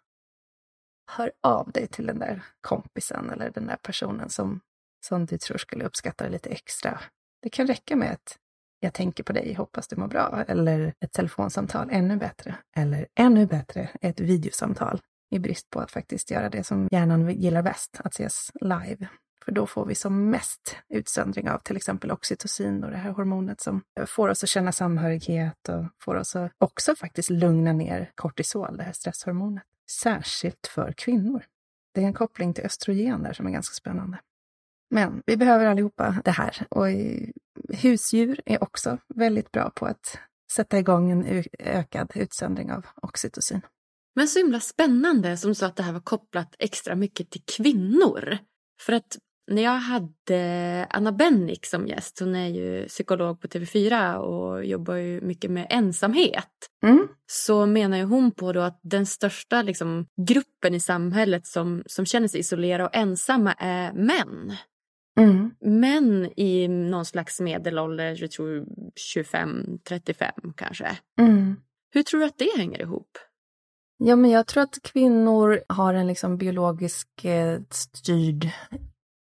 hör av dig till den där kompisen eller den där personen som, som du tror skulle uppskatta det lite extra. Det kan räcka med ett jag tänker på dig, hoppas du mår bra, eller ett telefonsamtal, ännu bättre. Eller ännu bättre, ett videosamtal, i brist på att faktiskt göra det som hjärnan gillar bäst, att ses live. För då får vi som mest utsöndring av till exempel oxytocin och det här hormonet som får oss att känna samhörighet och får oss att också faktiskt lugna ner kortisol, det här stresshormonet särskilt för kvinnor. Det är en koppling till östrogen där som är ganska spännande. Men vi behöver allihopa det här och husdjur är också väldigt bra på att sätta igång en ökad utsöndring av oxytocin. Men så himla spännande som du sa att det här var kopplat extra mycket till kvinnor. För att när jag hade Anna Bennick som gäst, hon är ju psykolog på TV4 och jobbar ju mycket med ensamhet. Mm. Så menar ju hon på då att den största liksom, gruppen i samhället som, som känner sig isolerade och ensamma är män. Mm. Män i någon slags medelålder, jag tror 25-35 kanske. Mm. Hur tror du att det hänger ihop? Ja, men jag tror att kvinnor har en liksom biologisk eh, styrd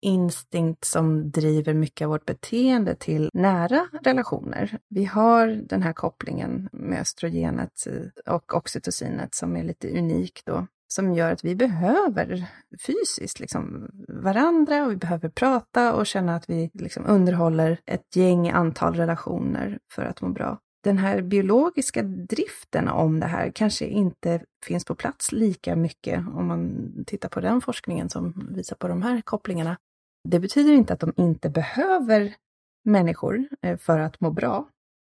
instinkt som driver mycket av vårt beteende till nära relationer. Vi har den här kopplingen med östrogenet och oxytocinet som är lite unik då, som gör att vi behöver fysiskt liksom varandra och vi behöver prata och känna att vi liksom underhåller ett gäng antal relationer för att må bra. Den här biologiska driften om det här kanske inte finns på plats lika mycket om man tittar på den forskningen som visar på de här kopplingarna. Det betyder inte att de inte behöver människor eh, för att må bra,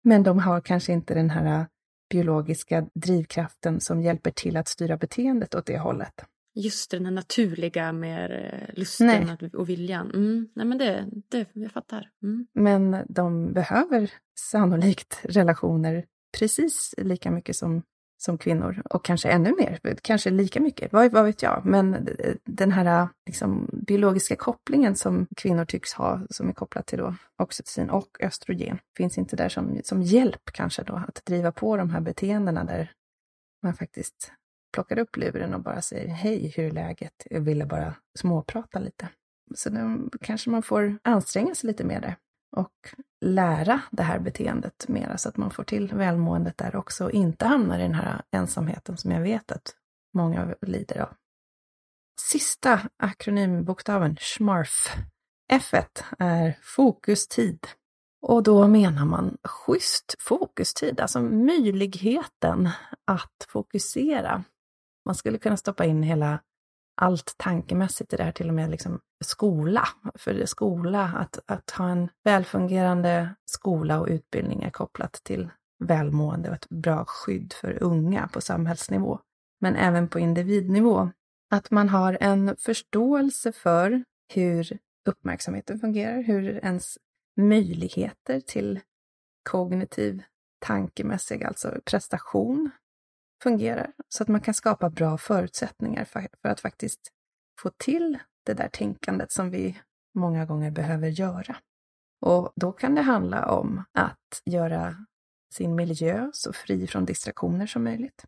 men de har kanske inte den här biologiska drivkraften som hjälper till att styra beteendet åt det hållet. Just den här naturliga med eh, lusten Nej. och viljan. Mm. Nej, men det, det, jag fattar. Mm. Men de behöver sannolikt relationer precis lika mycket som, som kvinnor och kanske ännu mer, kanske lika mycket, vad, vad vet jag. Men den här liksom, biologiska kopplingen som kvinnor tycks ha, som är kopplad till då oxytocin och östrogen, finns inte där som, som hjälp kanske då att driva på de här beteendena där man faktiskt plockar upp luren och bara säger hej, hur är läget? Jag ville bara småprata lite. Så nu kanske man får anstränga sig lite mer där och lära det här beteendet mera så att man får till välmåendet där också och inte hamnar i den här ensamheten som jag vet att många lider av. Sista akronymbokstaven, SMARF. F är fokustid. Och då menar man schysst fokustid, alltså möjligheten att fokusera. Man skulle kunna stoppa in hela allt tankemässigt i det här, till och med liksom skola. För skola, att, att ha en välfungerande skola och utbildning är kopplat till välmående och ett bra skydd för unga på samhällsnivå. Men även på individnivå. Att man har en förståelse för hur uppmärksamheten fungerar, hur ens möjligheter till kognitiv, tankemässig, alltså prestation, fungerar. Så att man kan skapa bra förutsättningar för, för att faktiskt få till det där tänkandet som vi många gånger behöver göra. Och då kan det handla om att göra sin miljö så fri från distraktioner som möjligt.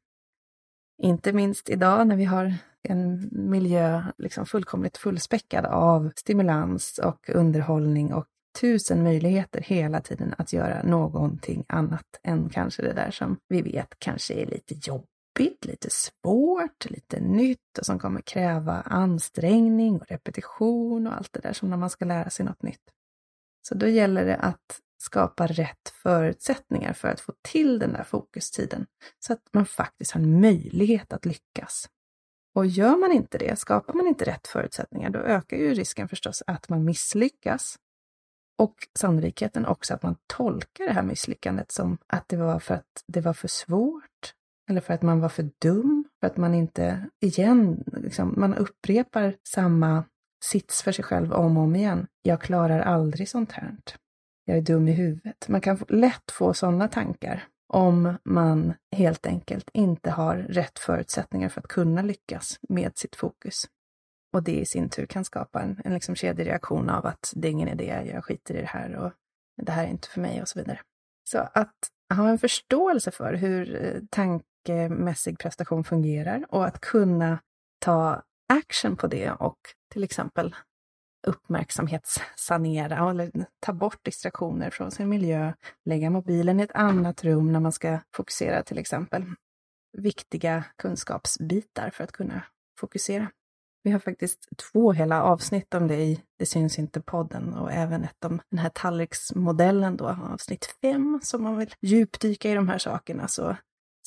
Inte minst idag när vi har en miljö liksom fullkomligt fullspäckad av stimulans och underhållning och tusen möjligheter hela tiden att göra någonting annat än kanske det där som vi vet kanske är lite jobbigt, lite svårt, lite nytt och som kommer kräva ansträngning och repetition och allt det där som när man ska lära sig något nytt. Så då gäller det att skapa rätt förutsättningar för att få till den där fokustiden så att man faktiskt har en möjlighet att lyckas. Och gör man inte det, skapar man inte rätt förutsättningar, då ökar ju risken förstås att man misslyckas och sannolikheten också att man tolkar det här misslyckandet som att det var för att det var för svårt, eller för att man var för dum, för att man inte, igen, liksom, man upprepar samma sits för sig själv om och om igen. Jag klarar aldrig sånt här. Jag är dum i huvudet. Man kan lätt få sådana tankar om man helt enkelt inte har rätt förutsättningar för att kunna lyckas med sitt fokus. Och det i sin tur kan skapa en, en liksom kedjereaktion av att det är ingen idé, jag skiter i det här och det här är inte för mig och så vidare. Så att ha en förståelse för hur eh, tankemässig prestation fungerar och att kunna ta action på det och till exempel uppmärksamhetssanera eller ta bort distraktioner från sin miljö, lägga mobilen i ett annat rum när man ska fokusera till exempel. Viktiga kunskapsbitar för att kunna fokusera. Vi har faktiskt två hela avsnitt om det i Det syns inte podden och även ett om den här tallriksmodellen då, avsnitt fem. Så om man vill djupdyka i de här sakerna så,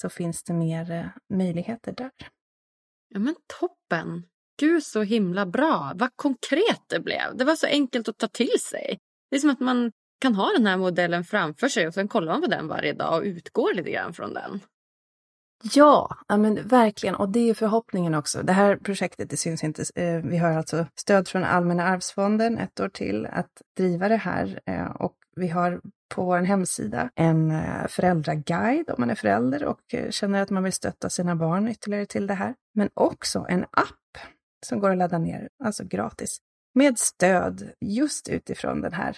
så finns det mer eh, möjligheter där. Ja men toppen! Gud så himla bra! Vad konkret det blev! Det var så enkelt att ta till sig. Det är som att man kan ha den här modellen framför sig och sen kollar man på den varje dag och utgår lite grann från den. Ja, men verkligen. Och det är förhoppningen också. Det här projektet, det syns inte. Eh, vi har alltså stöd från Allmänna arvsfonden ett år till att driva det här. Eh, och vi har på vår hemsida en eh, föräldraguide om man är förälder och känner att man vill stötta sina barn ytterligare till det här. Men också en app som går att ladda ner, alltså gratis, med stöd just utifrån den här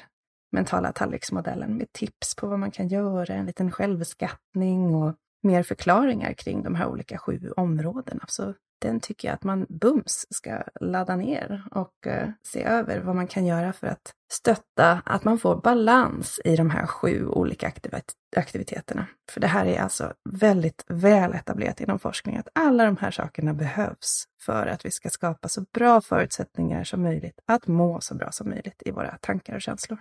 mentala tallriksmodellen med tips på vad man kan göra, en liten självskattning och mer förklaringar kring de här olika sju områdena. Så den tycker jag att man bums ska ladda ner och eh, se över vad man kan göra för att stötta att man får balans i de här sju olika aktivit aktiviteterna. För det här är alltså väldigt väl etablerat inom forskning att alla de här sakerna behövs för att vi ska skapa så bra förutsättningar som möjligt att må så bra som möjligt i våra tankar och känslor.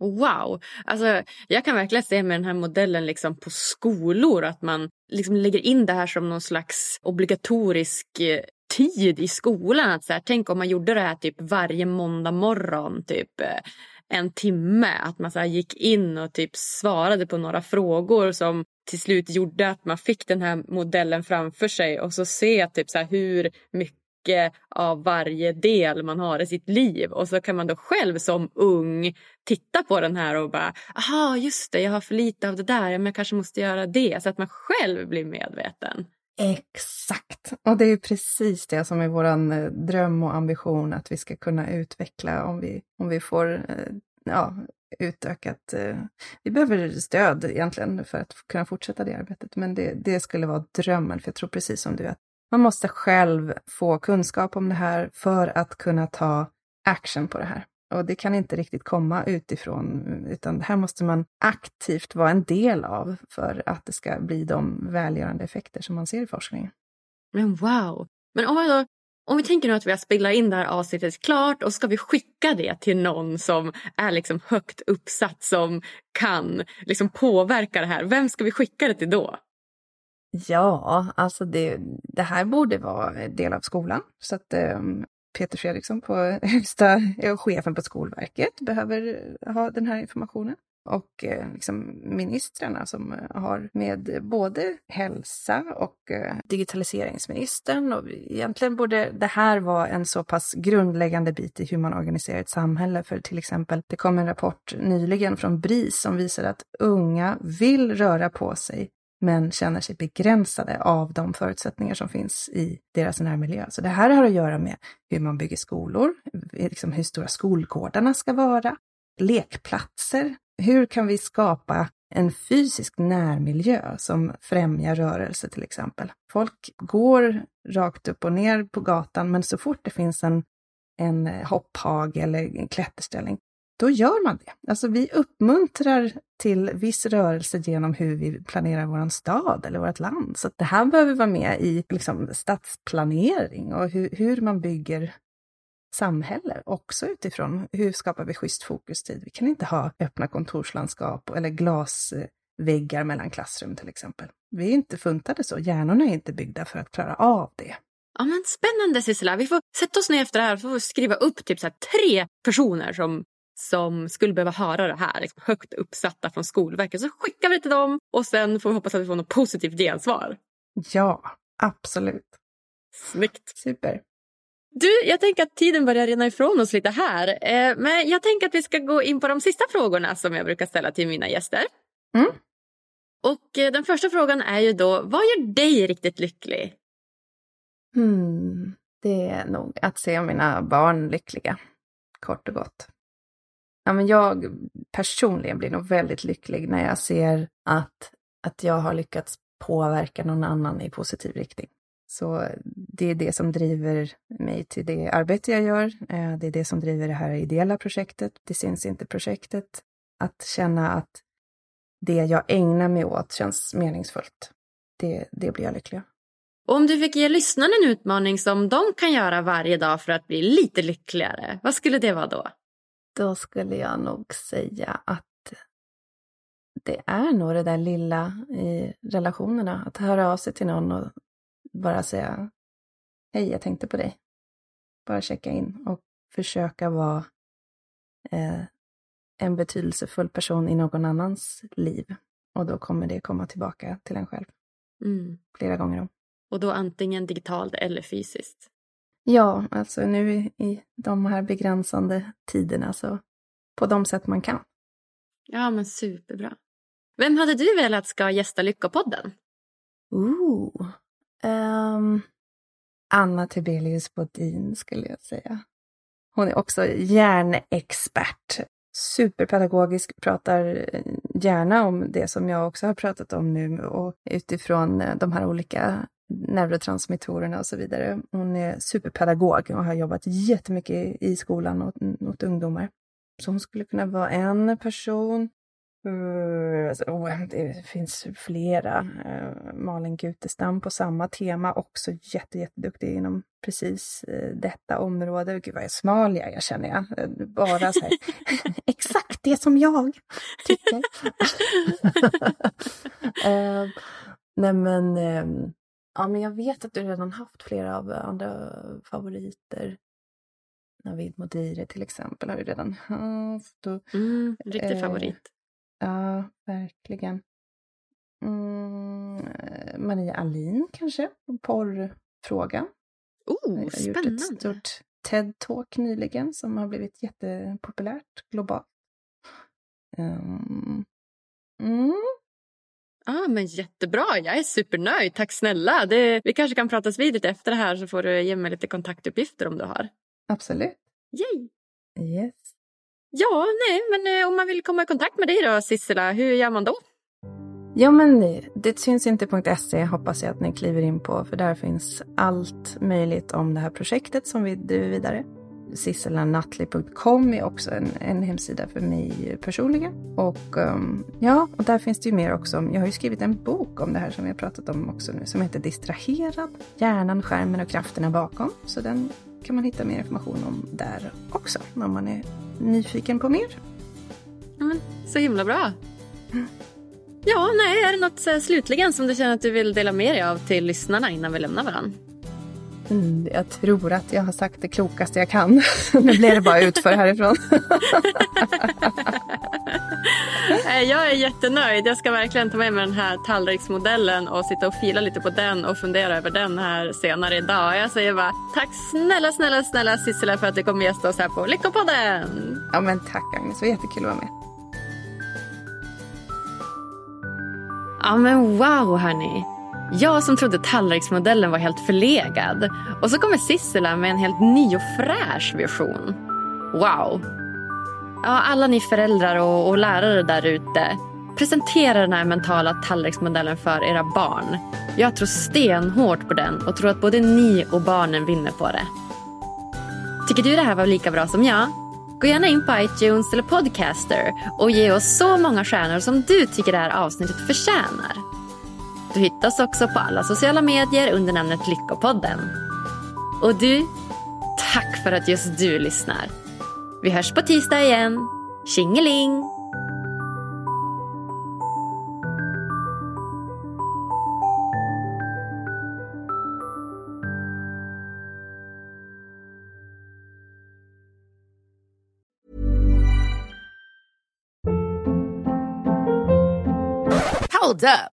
Wow! Alltså, jag kan verkligen se med den här modellen liksom på skolor att man liksom lägger in det här som någon slags obligatorisk eh, tid i skolan. Att så här, tänk om man gjorde det här typ varje måndag morgon, typ eh, en timme. Att man så gick in och typ svarade på några frågor som till slut gjorde att man fick den här modellen framför sig och så se typ så här, hur mycket mycket av varje del man har i sitt liv och så kan man då själv som ung titta på den här och bara aha just det jag har för lite av det där men jag kanske måste göra det så att man själv blir medveten. Exakt! Och det är precis det som är vår eh, dröm och ambition att vi ska kunna utveckla om vi, om vi får eh, ja, utökat... Eh, vi behöver stöd egentligen för att kunna fortsätta det arbetet, men det, det skulle vara drömmen, för jag tror precis som du att man måste själv få kunskap om det här för att kunna ta action på det här. Och det kan inte riktigt komma utifrån, utan det här måste man aktivt vara en del av för att det ska bli de välgörande effekter som man ser i forskningen. Men wow! Men om, då, om vi tänker nu att vi har spelat in det här avsnittet klart och ska vi skicka det till någon som är liksom högt uppsatt som kan liksom påverka det här. Vem ska vi skicka det till då? Ja, alltså det, det här borde vara del av skolan. Så att um, Peter Fredriksson på högsta, eh, chefen på Skolverket behöver eh, ha den här informationen. Och eh, liksom ministrarna som eh, har med både hälsa och eh, digitaliseringsministern. Och egentligen borde det här vara en så pass grundläggande bit i hur man organiserar ett samhälle. För till exempel, det kom en rapport nyligen från BRIS som visar att unga vill röra på sig men känner sig begränsade av de förutsättningar som finns i deras närmiljö. Så det här har att göra med hur man bygger skolor, liksom hur stora skolgårdarna ska vara, lekplatser. Hur kan vi skapa en fysisk närmiljö som främjar rörelse till exempel? Folk går rakt upp och ner på gatan, men så fort det finns en, en hopphag eller en klätterställning, då gör man det. Alltså vi uppmuntrar till viss rörelse genom hur vi planerar vår stad eller vårt land. Så det här behöver vara med i liksom, stadsplanering och hur, hur man bygger samhälle också utifrån hur skapar vi schysst fokustid. Vi kan inte ha öppna kontorslandskap eller glasväggar mellan klassrum till exempel. Vi är inte funtade så, hjärnorna är inte byggda för att klara av det. Ja, men spännande Sissela, vi får sätta oss ner efter det här och skriva upp typ så tre personer som som skulle behöva höra det här, liksom högt uppsatta från Skolverket. Så skickar vi det till dem och sen får vi hoppas att vi får något positivt gensvar. Ja, absolut. Snyggt. Super. Du, jag tänker att tiden börjar rinna ifrån oss lite här. Eh, men jag tänker att vi ska gå in på de sista frågorna som jag brukar ställa till mina gäster. Mm. Och eh, den första frågan är ju då, vad gör dig riktigt lycklig? Hmm, det är nog att se mina barn lyckliga, kort och gott. Ja, men jag personligen blir nog väldigt lycklig när jag ser att, att jag har lyckats påverka någon annan i positiv riktning. Så det är det som driver mig till det arbete jag gör. Eh, det är det som driver det här ideella projektet. Det syns inte projektet. Att känna att det jag ägnar mig åt känns meningsfullt. Det, det blir jag lycklig av. Om du fick ge lyssnarna en utmaning som de kan göra varje dag för att bli lite lyckligare, vad skulle det vara då? Då skulle jag nog säga att det är nog det där lilla i relationerna. Att höra av sig till någon och bara säga Hej, jag tänkte på dig. Bara checka in och försöka vara eh, en betydelsefull person i någon annans liv. Och då kommer det komma tillbaka till en själv. Mm. Flera gånger om. Och då antingen digitalt eller fysiskt? Ja, alltså nu i de här begränsande tiderna så på de sätt man kan. Ja, men superbra. Vem hade du velat ska gästa Lyckopodden? Ooh. Um, Anna Tibelius Bodin skulle jag säga. Hon är också hjärnexpert. Superpedagogisk, pratar gärna om det som jag också har pratat om nu och utifrån de här olika neurotransmittorerna och så vidare. Hon är superpedagog och har jobbat jättemycket i skolan åt, åt ungdomar. Så hon skulle kunna vara en person. Uh, alltså, oh, det finns flera. Uh, Malin Gutestam på samma tema, också jätte, jätteduktig inom precis uh, detta område. Gud vad smal jag är känner jag. bara så här, exakt det som jag tycker. nej men, ehm, ja men jag vet att du redan haft flera av andra favoriter. Navid Modiri till exempel har du redan haft. Och, mm, riktig eh, favorit. Ja, verkligen. Mm, Maria Alin kanske, porrfrågan. Oh, jag har spännande. gjort ett stort TED-talk nyligen som har blivit jättepopulärt globalt. Um, mm. Ja, men jättebra. Jag är supernöjd. Tack snälla. Det, vi kanske kan pratas vid lite efter det här så får du ge mig lite kontaktuppgifter om du har. Absolut. Yay! Yes. Ja, nej, men eh, om man vill komma i kontakt med dig då, Sissela, hur gör man då? Ja, men det syns inte.se hoppas jag att ni kliver in på, för där finns allt möjligt om det här projektet som vi driver vidare. Sisselanatli.com är också en, en hemsida för mig personligen. Och um, ja, och där finns det ju mer också. Jag har ju skrivit en bok om det här som vi har pratat om också nu, som heter Distraherad. Hjärnan, skärmen och krafterna bakom. Så den kan man hitta mer information om där också, om man är nyfiken på mer. Mm, så himla bra. Ja, nej, är det något eh, slutligen som du känner att du vill dela med dig av till lyssnarna innan vi lämnar varandra? Mm, jag tror att jag har sagt det klokaste jag kan. nu blir det bara utför härifrån. Jag är jättenöjd. Jag ska verkligen ta med mig den här tallriksmodellen och sitta och fila lite på den och fundera över den här senare idag. Jag säger bara tack snälla, snälla, snälla Sissela för att du kom gästa oss här på Lyckopodden. ja, men tack Agnes, det var jättekul att vara med. Ja men wow hörni. Jag som trodde tallriksmodellen var helt förlegad. Och så kommer Sissela med en helt ny och fräsch vision. Wow. Ja, alla ni föräldrar och, och lärare där ute. Presentera den här mentala tallriksmodellen för era barn. Jag tror stenhårt på den och tror att både ni och barnen vinner på det. Tycker du det här var lika bra som jag? Gå gärna in på iTunes eller Podcaster och ge oss så många stjärnor som du tycker det här avsnittet förtjänar. Du hittas också på alla sociala medier under namnet Lyckopodden. Och du, tack för att just du lyssnar. Vi hörs på tisdag igen. Tjingeling! Hold up.